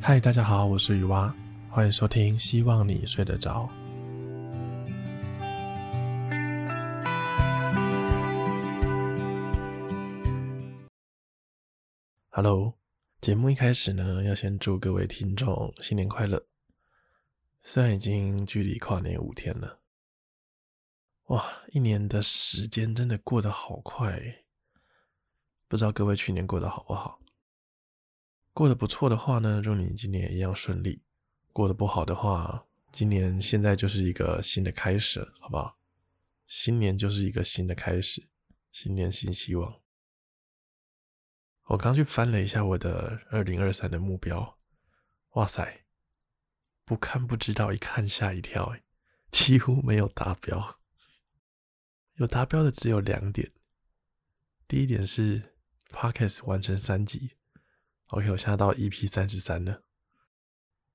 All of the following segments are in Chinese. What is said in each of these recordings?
嗨，大家好，我是雨蛙，欢迎收听，希望你睡得着。Hello，节目一开始呢，要先祝各位听众新年快乐。虽然已经距离跨年五天了，哇，一年的时间真的过得好快。不知道各位去年过得好不好？过得不错的话呢，祝你今年一样顺利；过得不好的话，今年现在就是一个新的开始，好不好？新年就是一个新的开始，新年新希望。我刚去翻了一下我的二零二三的目标，哇塞，不看不知道，一看吓一跳，哎，几乎没有达标。有达标的只有两点，第一点是。Podcast 完成三集，OK，我现在到 EP 三十三了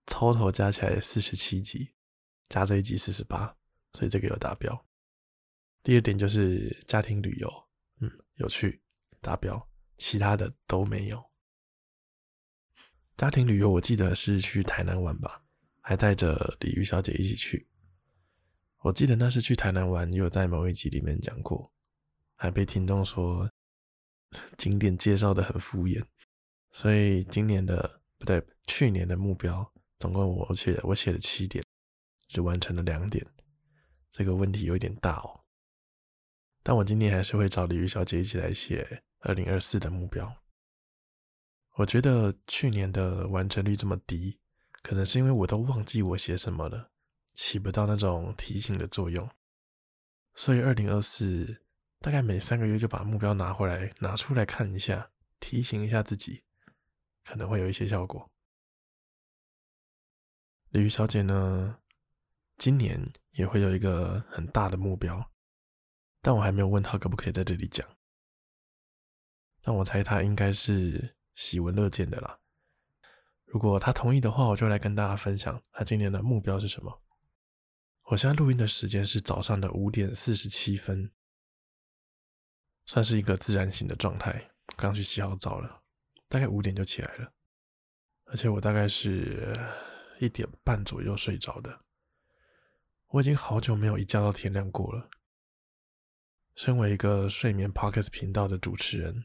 抽头加起来四十七集，加这一集四十八，所以这个有达标。第二点就是家庭旅游，嗯，有趣，达标，其他的都没有。家庭旅游我记得是去台南玩吧，还带着鲤鱼小姐一起去。我记得那是去台南玩，也有在某一集里面讲过，还被听众说。景点介绍的很敷衍，所以今年的不对，去年的目标总共我写我写了七点，只完成了两点，这个问题有点大哦。但我今年还是会找鲤鱼小姐一起来写二零二四的目标。我觉得去年的完成率这么低，可能是因为我都忘记我写什么了，起不到那种提醒的作用，所以二零二四。大概每三个月就把目标拿回来，拿出来看一下，提醒一下自己，可能会有一些效果。鲤鱼小姐呢，今年也会有一个很大的目标，但我还没有问她可不可以在这里讲。但我猜她应该是喜闻乐见的啦。如果她同意的话，我就来跟大家分享她今年的目标是什么。我现在录音的时间是早上的五点四十七分。算是一个自然醒的状态，刚去洗好澡了，大概五点就起来了，而且我大概是一点半左右睡着的。我已经好久没有一觉到天亮过了。身为一个睡眠 Podcast 频道的主持人，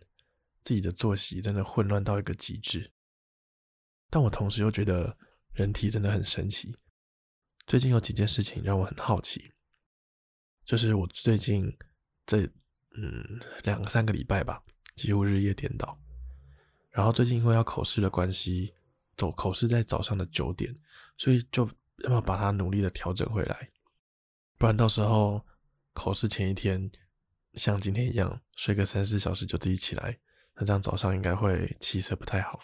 自己的作息真的混乱到一个极致。但我同时又觉得人体真的很神奇。最近有几件事情让我很好奇，就是我最近这。嗯，两三个礼拜吧，几乎日夜颠倒。然后最近因为要口试的关系，走口试在早上的九点，所以就要把它努力的调整回来，不然到时候口试前一天像今天一样睡个三四小时就自己起来，那这样早上应该会气色不太好。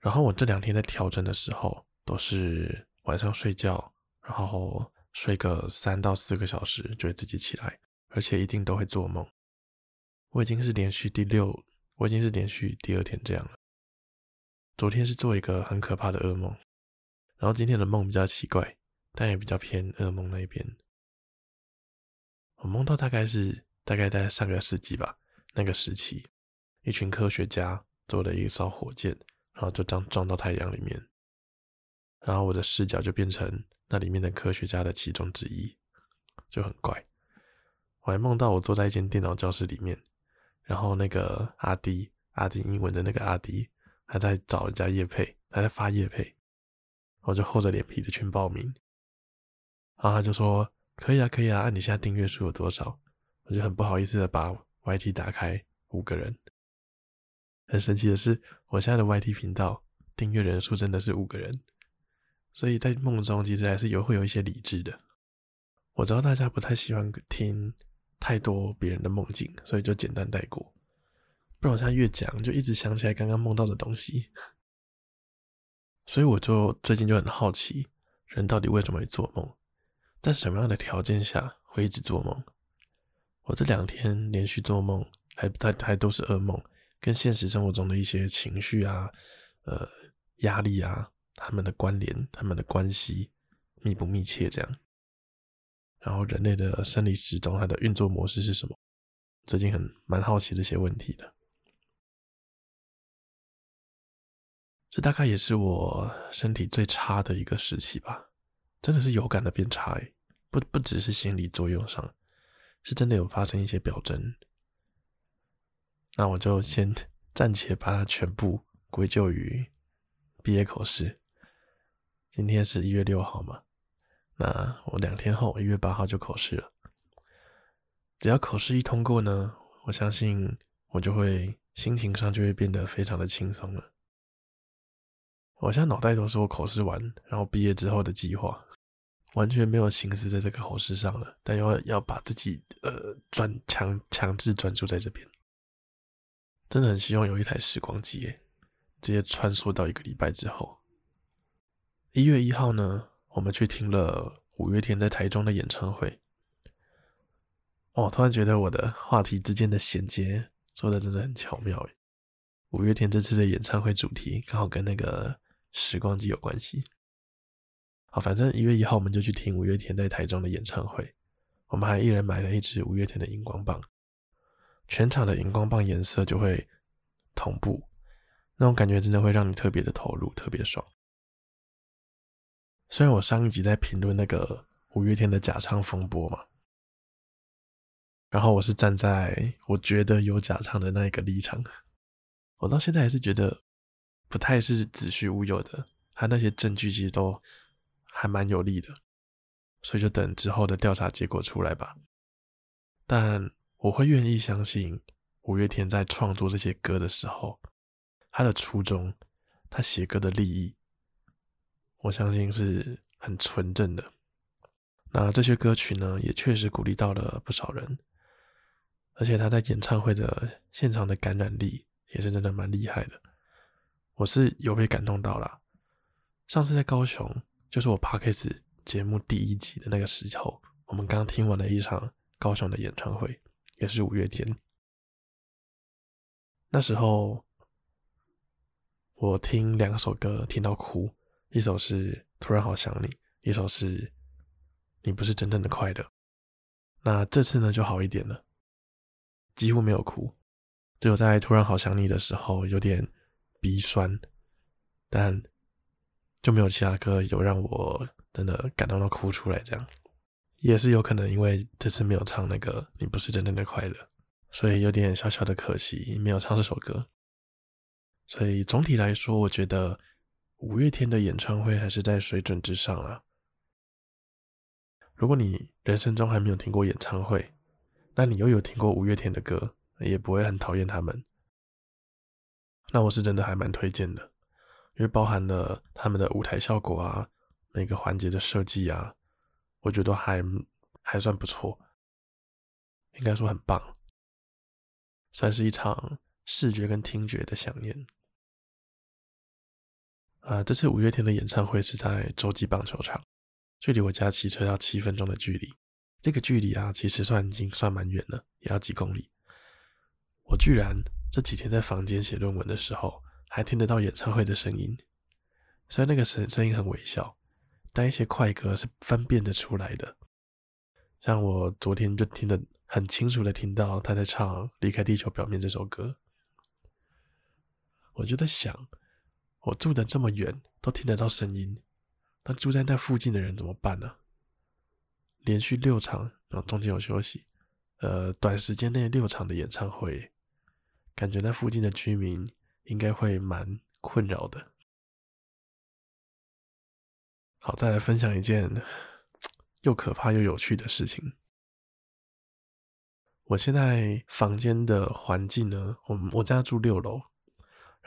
然后我这两天在调整的时候，都是晚上睡觉，然后睡个三到四个小时就会自己起来。而且一定都会做梦。我已经是连续第六，我已经是连续第二天这样了。昨天是做一个很可怕的噩梦，然后今天的梦比较奇怪，但也比较偏噩梦那一边。我梦到大概是大概在上个世纪吧，那个时期，一群科学家做了一艘火箭，然后就这样撞到太阳里面，然后我的视角就变成那里面的科学家的其中之一，就很怪。我还梦到我坐在一间电脑教室里面，然后那个阿迪，阿迪英文的那个阿迪，还在找人家业配，还在发业配，我就厚着脸皮的去报名，然后他就说可以啊，可以啊，按你现在订阅数有多少？我就很不好意思的把 YT 打开，五个人。很神奇的是，我现在的 YT 频道订阅人数真的是五个人，所以在梦中其实还是有会有一些理智的。我知道大家不太喜欢听。太多别人的梦境，所以就简单带过。不然我现在越讲，就一直想起来刚刚梦到的东西。所以我就最近就很好奇，人到底为什么会做梦？在什么样的条件下会一直做梦？我这两天连续做梦，还还还都是噩梦，跟现实生活中的一些情绪啊、呃压力啊，他们的关联、他们的关系密不密切？这样。然后人类的生理时钟，它的运作模式是什么？最近很蛮好奇这些问题的。这大概也是我身体最差的一个时期吧，真的是有感的变差诶，不不只是心理作用上，是真的有发生一些表征。那我就先暂且把它全部归咎于毕业考试。今天是一月六号嘛，那我两天后一月八号就口试了。只要口试一通过呢，我相信我就会心情上就会变得非常的轻松了。我现在脑袋都是我口试完，然后毕业之后的计划，完全没有心思在这个口试上了。但又要要把自己呃专强强制专注在这边，真的很希望有一台时光机，直接穿梭到一个礼拜之后。一月一号呢，我们去听了五月天在台中的演唱会。哦，突然觉得我的话题之间的衔接做的真的很巧妙耶。五月天这次的演唱会主题刚好跟那个。时光机有关系。好，反正一月一号我们就去听五月天在台中的演唱会。我们还一人买了一支五月天的荧光棒，全场的荧光棒颜色就会同步，那种感觉真的会让你特别的投入，特别爽。虽然我上一集在评论那个五月天的假唱风波嘛，然后我是站在我觉得有假唱的那一个立场，我到现在还是觉得。不太是子虚乌有的，他那些证据其实都还蛮有力的，所以就等之后的调查结果出来吧。但我会愿意相信五月天在创作这些歌的时候，他的初衷，他写歌的立意，我相信是很纯正的。那这些歌曲呢，也确实鼓励到了不少人，而且他在演唱会的现场的感染力也是真的蛮厉害的。我是有被感动到啦。上次在高雄，就是我 Podcast 节目第一集的那个时候，我们刚听完了一场高雄的演唱会，也是五月天。那时候我听两首歌听到哭，一首是《突然好想你》，一首是《你不是真正的快乐》。那这次呢就好一点了，几乎没有哭，只有在《突然好想你》的时候有点。鼻酸，但就没有其他歌有让我真的感动到哭出来。这样也是有可能，因为这次没有唱那个《你不是真正的快乐》，所以有点小小的可惜，没有唱这首歌。所以总体来说，我觉得五月天的演唱会还是在水准之上了。如果你人生中还没有听过演唱会，那你又有听过五月天的歌，也不会很讨厌他们。那我是真的还蛮推荐的，因为包含了他们的舞台效果啊，每个环节的设计啊，我觉得还还算不错，应该说很棒，算是一场视觉跟听觉的饗宴。啊，这次五月天的演唱会是在洲际棒球场，距离我家骑车要七分钟的距离，这个距离啊，其实算已经算蛮远了，也要几公里，我居然。这几天在房间写论文的时候，还听得到演唱会的声音。虽然那个声声音很微小，但一些快歌是分辨得出来的。像我昨天就听得很清楚的听到他在唱《离开地球表面》这首歌。我就在想，我住的这么远都听得到声音，那住在那附近的人怎么办呢？连续六场，然后中间有休息，呃，短时间内六场的演唱会。感觉那附近的居民应该会蛮困扰的。好，再来分享一件又可怕又有趣的事情。我现在房间的环境呢，我我家住六楼，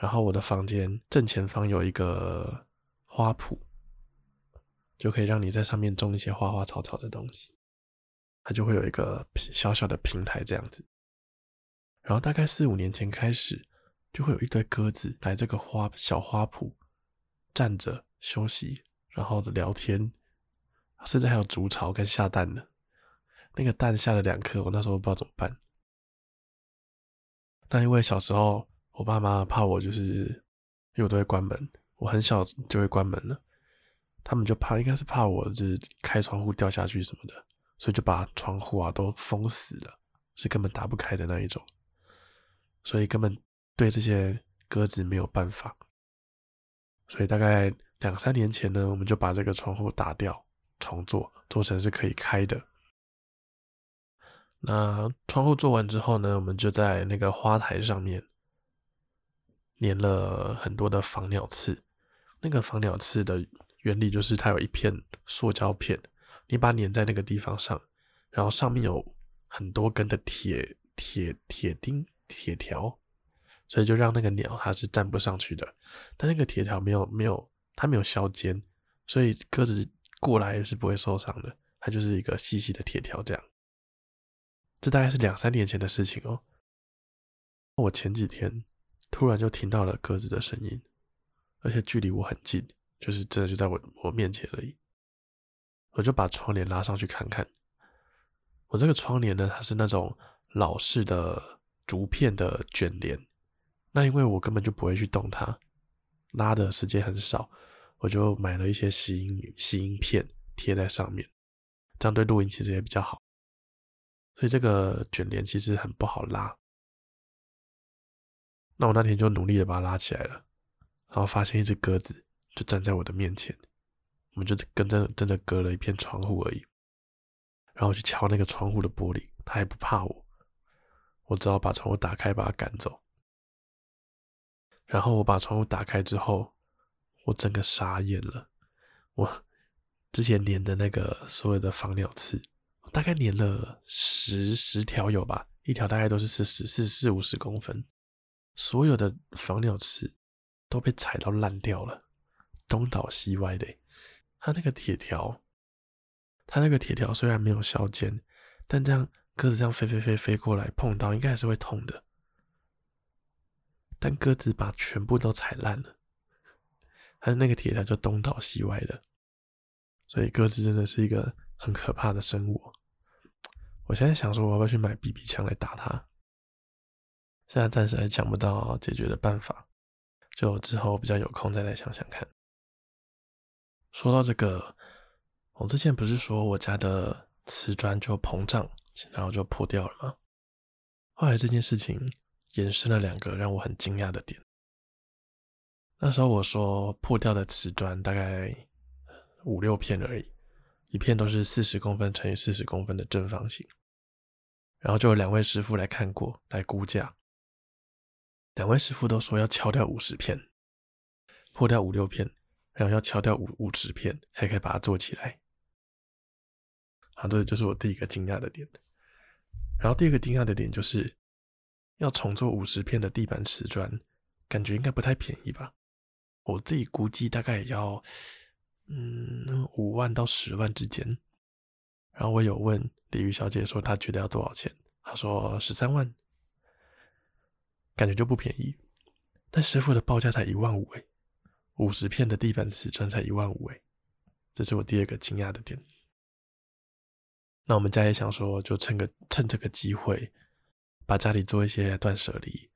然后我的房间正前方有一个花圃，就可以让你在上面种一些花花草草的东西，它就会有一个小小的平台这样子。然后大概四五年前开始，就会有一堆鸽子来这个花小花圃站着休息，然后聊天，甚至还有筑巢跟下蛋的。那个蛋下了两颗，我那时候不知道怎么办。但因为小时候我爸妈怕我，就是因为我都会关门，我很小就会关门了，他们就怕，应该是怕我就是开窗户掉下去什么的，所以就把窗户啊都封死了，是根本打不开的那一种。所以根本对这些鸽子没有办法。所以大概两三年前呢，我们就把这个窗户打掉，重做，做成是可以开的。那窗户做完之后呢，我们就在那个花台上面粘了很多的防鸟刺。那个防鸟刺的原理就是它有一片塑胶片，你把它粘在那个地方上，然后上面有很多根的铁铁铁钉铁条，所以就让那个鸟它是站不上去的。但那个铁条没有没有它没有削尖，所以鸽子过来是不会受伤的。它就是一个细细的铁条这样。这大概是两三年前的事情哦。我前几天突然就听到了鸽子的声音，而且距离我很近，就是真的就在我我面前而已。我就把窗帘拉上去看看。我这个窗帘呢，它是那种老式的竹片的卷帘。那因为我根本就不会去动它，拉的时间很少，我就买了一些吸音吸音片贴在上面，这样对录音其实也比较好。所以这个卷帘其实很不好拉，那我那天就努力的把它拉起来了，然后发现一只鸽子就站在我的面前，我们就跟真真的隔了一片窗户而已，然后我去敲那个窗户的玻璃，它也不怕我，我只好把窗户打开把它赶走，然后我把窗户打开之后，我整个傻眼了，我之前粘的那个所有的防鸟刺。大概粘了十十条有吧，一条大概都是四十四四五十公分，所有的防鸟刺都被踩到烂掉了，东倒西歪的。它那个铁条，它那个铁条虽然没有削尖，但这样鸽子这样飞飞飞飞过来碰到，应该还是会痛的。但鸽子把全部都踩烂了，它那个铁条就东倒西歪的，所以鸽子真的是一个很可怕的生物。我现在想说，我要不要去买 BB 枪来打它？现在暂时还想不到解决的办法，就之后比较有空再来想想看。说到这个，我之前不是说我家的瓷砖就膨胀，然后就破掉了吗？后来这件事情延伸了两个让我很惊讶的点。那时候我说破掉的瓷砖大概五六片而已，一片都是四十公分乘以四十公分的正方形。然后就有两位师傅来看过来估价，两位师傅都说要敲掉五十片，破掉五六片，然后要敲掉五五十片才可以把它做起来。好，这就是我第一个惊讶的点。然后第二个惊讶的点就是，要重做五十片的地板瓷砖，感觉应该不太便宜吧？我自己估计大概也要嗯五万到十万之间。然后我有问鲤鱼小姐说她觉得要多少钱，她说十三万，感觉就不便宜。但师傅的报价才一万五诶，五十片的地板瓷砖才一万五诶，这是我第二个惊讶的点。那我们家也想说，就趁个趁这个机会，把家里做一些断舍离，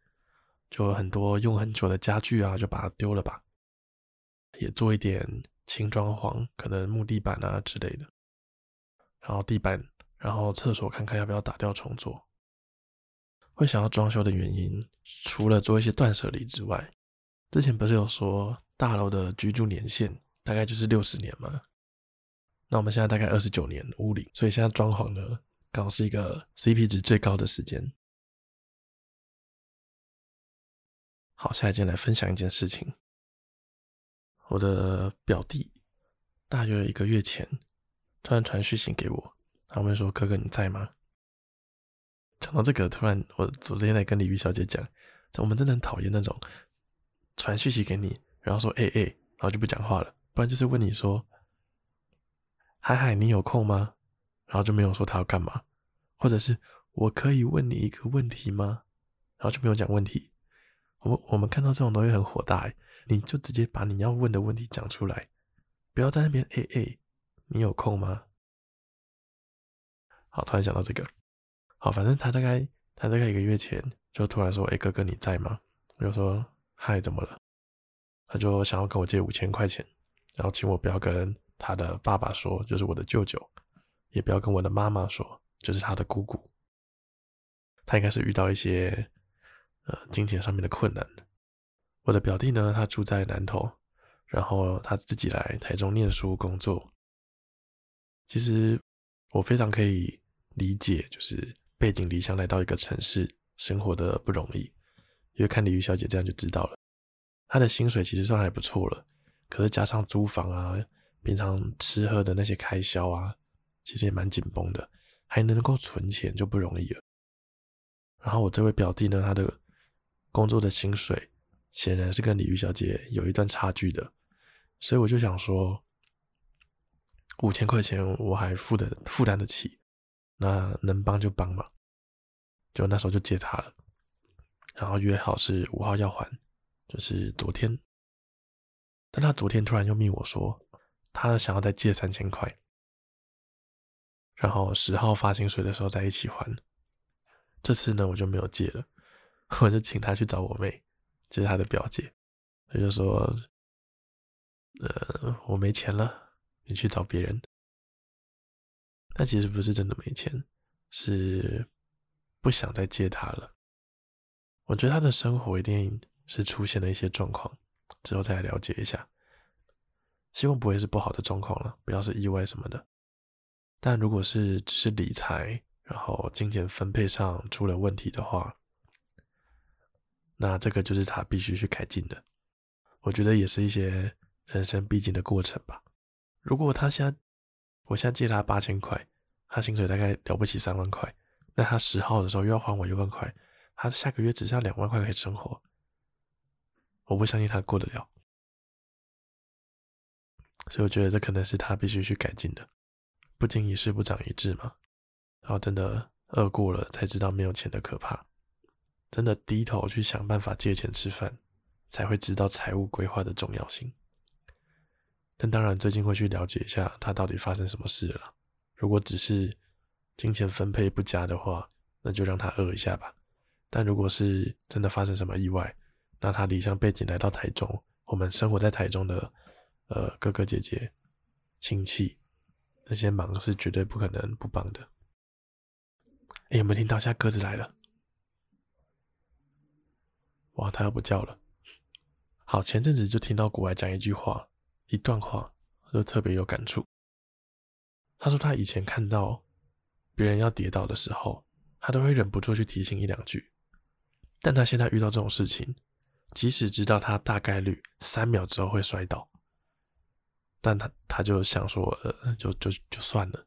就很多用很久的家具啊，就把它丢了吧，也做一点轻装潢，可能木地板啊之类的。然后地板，然后厕所，看看要不要打掉重做。会想要装修的原因，除了做一些断舍离之外，之前不是有说大楼的居住年限大概就是六十年吗？那我们现在大概二十九年屋龄，所以现在装潢呢，刚好是一个 CP 值最高的时间。好，下一件来分享一件事情。我的表弟大约一个月前。突然传讯息给我，他问说：“哥哥你在吗？”讲到这个，突然我昨天在跟鲤鱼小姐讲，我们真的很讨厌那种传讯息给你，然后说“哎哎”，然后就不讲话了，不然就是问你说“嗨嗨，你有空吗？”然后就没有说他要干嘛，或者是我可以问你一个问题吗？然后就没有讲问题。我我们看到这种东西很火大，你就直接把你要问的问题讲出来，不要在那边“哎哎”。你有空吗？好，突然想到这个。好，反正他大概他大概一个月前就突然说：“哎，哥哥你在吗？”我就说：“嗨，怎么了？”他就想要跟我借五千块钱，然后请我不要跟他的爸爸说，就是我的舅舅，也不要跟我的妈妈说，就是他的姑姑。他应该是遇到一些呃金钱上面的困难。我的表弟呢，他住在南投，然后他自己来台中念书工作。其实我非常可以理解，就是背井离乡来到一个城市生活的不容易，因为看鲤鱼小姐这样就知道了，她的薪水其实算还不错了，可是加上租房啊、平常吃喝的那些开销啊，其实也蛮紧绷的，还能够存钱就不容易了。然后我这位表弟呢，他的工作的薪水显然是跟鲤鱼小姐有一段差距的，所以我就想说，五千块钱我还付得负担得起，那能帮就帮嘛，就那时候就借他了，然后约好是五号要还，就是昨天，但他昨天突然又密我说，他想要再借三千块，然后十号发薪水的时候再一起还。这次呢，我就没有借了，我就请他去找我妹，就是他的表姐。他就说：“呃，我没钱了，你去找别人。”但其实不是真的没钱，是不想再借他了。我觉得他的生活一定是出现了一些状况，之后再来了解一下。希望不会是不好的状况了，不要是意外什么的。但如果是只是理财，然后金钱分配上出了问题的话，那这个就是他必须去改进的。我觉得也是一些人生必经的过程吧。如果他现在，我现在借他八千块，他薪水大概了不起三万块，那他十号的时候又要还我一万块，他下个月只剩下两万块可以生活，我不相信他过得了。所以我觉得这可能是他必须去改进的。不经一事不长一智嘛。然后真的饿过了，才知道没有钱的可怕。真的低头去想办法借钱吃饭，才会知道财务规划的重要性。但当然，最近会去了解一下他到底发生什么事了。如果只是金钱分配不佳的话，那就让他饿一下吧。但如果是真的发生什么意外，那他离乡背井来到台中，我们生活在台中的呃哥哥姐姐、亲戚，那些忙是绝对不可能不帮的。哎、有没有听到？现在鸽子来了！哇，它要不叫了。好，前阵子就听到国外讲一句话，一段话，就特别有感触。他说他以前看到别人要跌倒的时候，他都会忍不住去提醒一两句。但他现在遇到这种事情，即使知道他大概率三秒之后会摔倒，但他他就想说，就就就算了，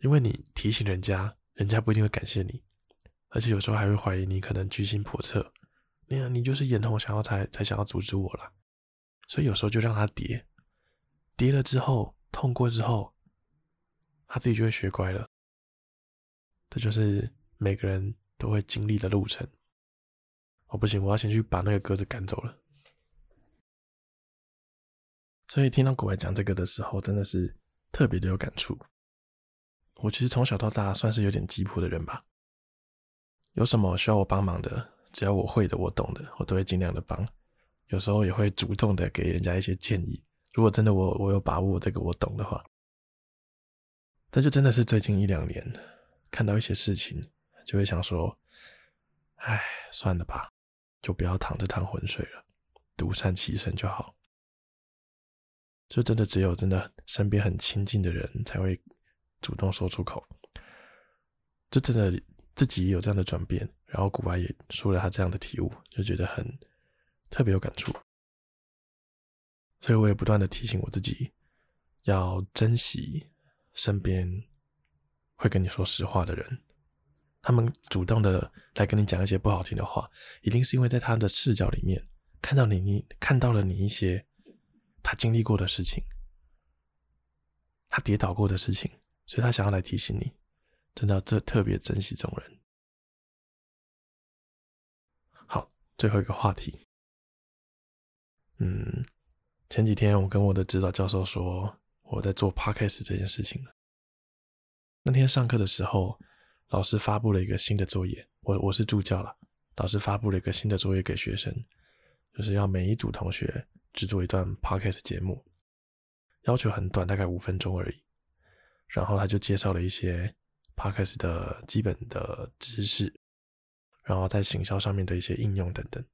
因为你提醒人家。人家不一定会感谢你，而且有时候还会怀疑你可能居心叵测。那样你就是眼红想要才才想要阻止我啦。所以有时候就让他跌，跌了之后痛过之后，他自己就会学乖了。这就是每个人都会经历的路程。哦，不行，我要先去把那个鸽子赶走了。所以听到国外讲这个的时候，真的是特别的有感触。我其实从小到大算是有点鸡婆的人吧。有什么需要我帮忙的，只要我会的、我懂的，我都会尽量的帮。有时候也会主动的给人家一些建议。如果真的我我有把握这个我懂的话，但就真的是最近一两年看到一些事情，就会想说，唉，算了吧，就不要淌这趟浑水了，独善其身就好。就真的只有真的身边很亲近的人才会。主动说出口，这真的自己也有这样的转变，然后古白也说了他这样的体悟，就觉得很特别有感触，所以我也不断的提醒我自己，要珍惜身边会跟你说实话的人，他们主动的来跟你讲一些不好听的话，一定是因为在他的视角里面看到你，你看到了你一些他经历过的事情，他跌倒过的事情。所以他想要来提醒你，真的这特别珍惜这种人。好，最后一个话题。嗯，前几天我跟我的指导教授说我在做 Podcast 这件事情了。那天上课的时候，老师发布了一个新的作业，我我是助教了，老师发布了一个新的作业给学生，就是要每一组同学制作一段 Podcast 节目，要求很短，大概五分钟而已。然后他就介绍了一些 Podcast 的基本的知识，然后在行销上面的一些应用等等。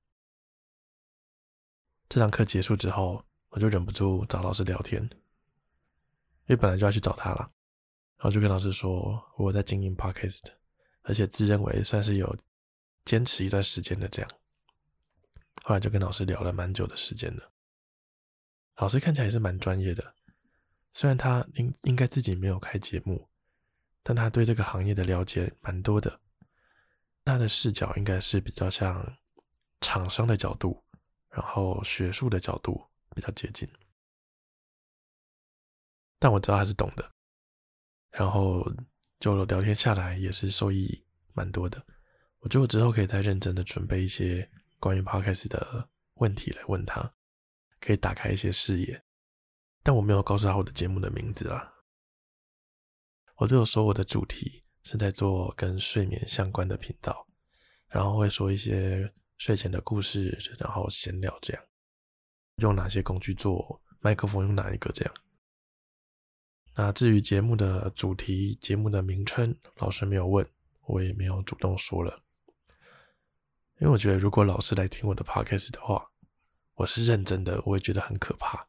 这堂课结束之后，我就忍不住找老师聊天，因为本来就要去找他了，然后就跟老师说我在经营 Podcast，而且自认为算是有坚持一段时间的这样。后来就跟老师聊了蛮久的时间的，老师看起来也是蛮专业的，虽然他应应该自己没有开节目，但他对这个行业的了解蛮多的，他的视角应该是比较像厂商的角度，然后学术的角度比较接近，但我知道他是懂的，然后就聊天下来也是受益蛮多的，我觉得我之后可以再认真的准备一些。关于 Podcast 的问题来问他，可以打开一些视野，但我没有告诉他我的节目的名字啦。我只有说我的主题是在做跟睡眠相关的频道，然后会说一些睡前的故事，然后闲聊这样。用哪些工具做？麦克风用哪一个这样？那至于节目的主题、节目的名称，老师没有问，我也没有主动说了。因为我觉得，如果老师来听我的 podcast 的话，我是认真的，我会觉得很可怕。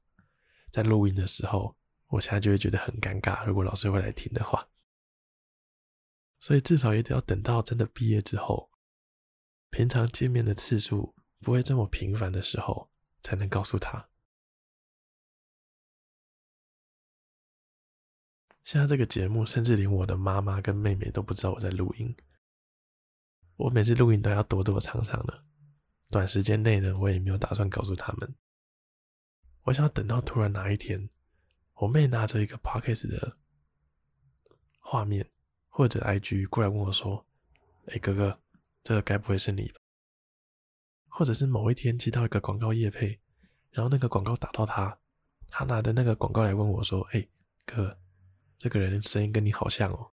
在录音的时候，我现在就会觉得很尴尬。如果老师会来听的话，所以至少也得要等到真的毕业之后，平常见面的次数不会这么频繁的时候，才能告诉他。现在这个节目，甚至连我的妈妈跟妹妹都不知道我在录音。我每次录音都要躲躲藏藏的，短时间内呢，我也没有打算告诉他们。我想要等到突然哪一天，我妹拿着一个 podcast 的画面或者 IG 过来问我说：“哎，哥哥，这个该不会是你吧？”或者是某一天接到一个广告业配，然后那个广告打到他，他拿着那个广告来问我说：“哎，哥，这个人的声音跟你好像哦。”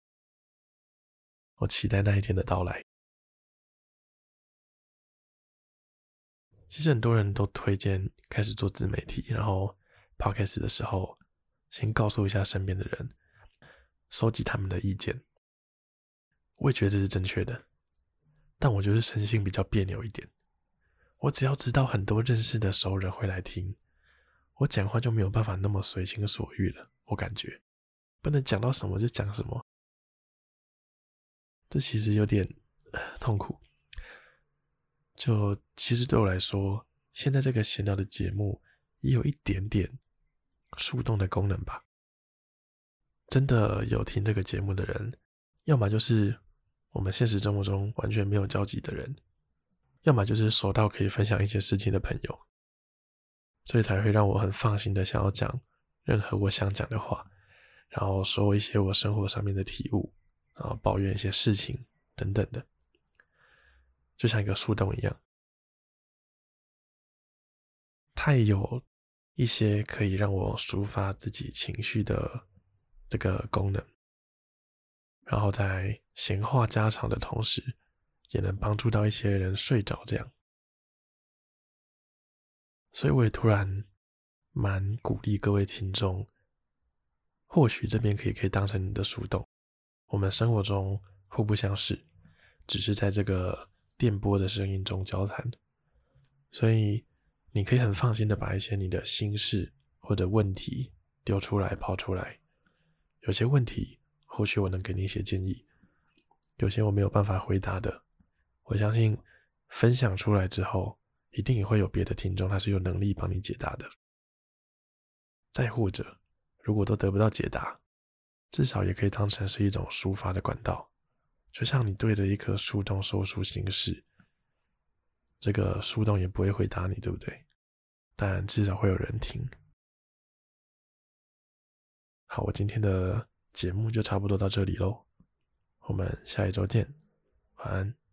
我期待那一天的到来。其实很多人都推荐开始做自媒体，然后 podcast 的时候，先告诉一下身边的人，收集他们的意见。我也觉得这是正确的，但我就是生性比较别扭一点。我只要知道很多认识的熟人会来听，我讲话就没有办法那么随心所欲了。我感觉不能讲到什么就讲什么，这其实有点痛苦。就其实对我来说，现在这个闲聊的节目也有一点点树洞的功能吧。真的有听这个节目的人，要么就是我们现实生活中完全没有交集的人，要么就是熟到可以分享一些事情的朋友，所以才会让我很放心的想要讲任何我想讲的话，然后说一些我生活上面的体悟，然后抱怨一些事情等等的。就像一个树洞一样，它也有一些可以让我抒发自己情绪的这个功能，然后在闲话家常的同时，也能帮助到一些人睡着。这样，所以我也突然蛮鼓励各位听众，或许这边可以可以当成你的树洞。我们生活中互不相识，只是在这个。电波的声音中交谈，所以你可以很放心的把一些你的心事或者问题丢出来、抛出来。有些问题或许我能给你一些建议，有些我没有办法回答的，我相信分享出来之后，一定也会有别的听众他是有能力帮你解答的。再或者，如果都得不到解答，至少也可以当成是一种抒发的管道。就像你对着一棵树洞说出心事，这个树洞也不会回答你，对不对？但至少会有人听。好，我今天的节目就差不多到这里喽，我们下一周见，晚安。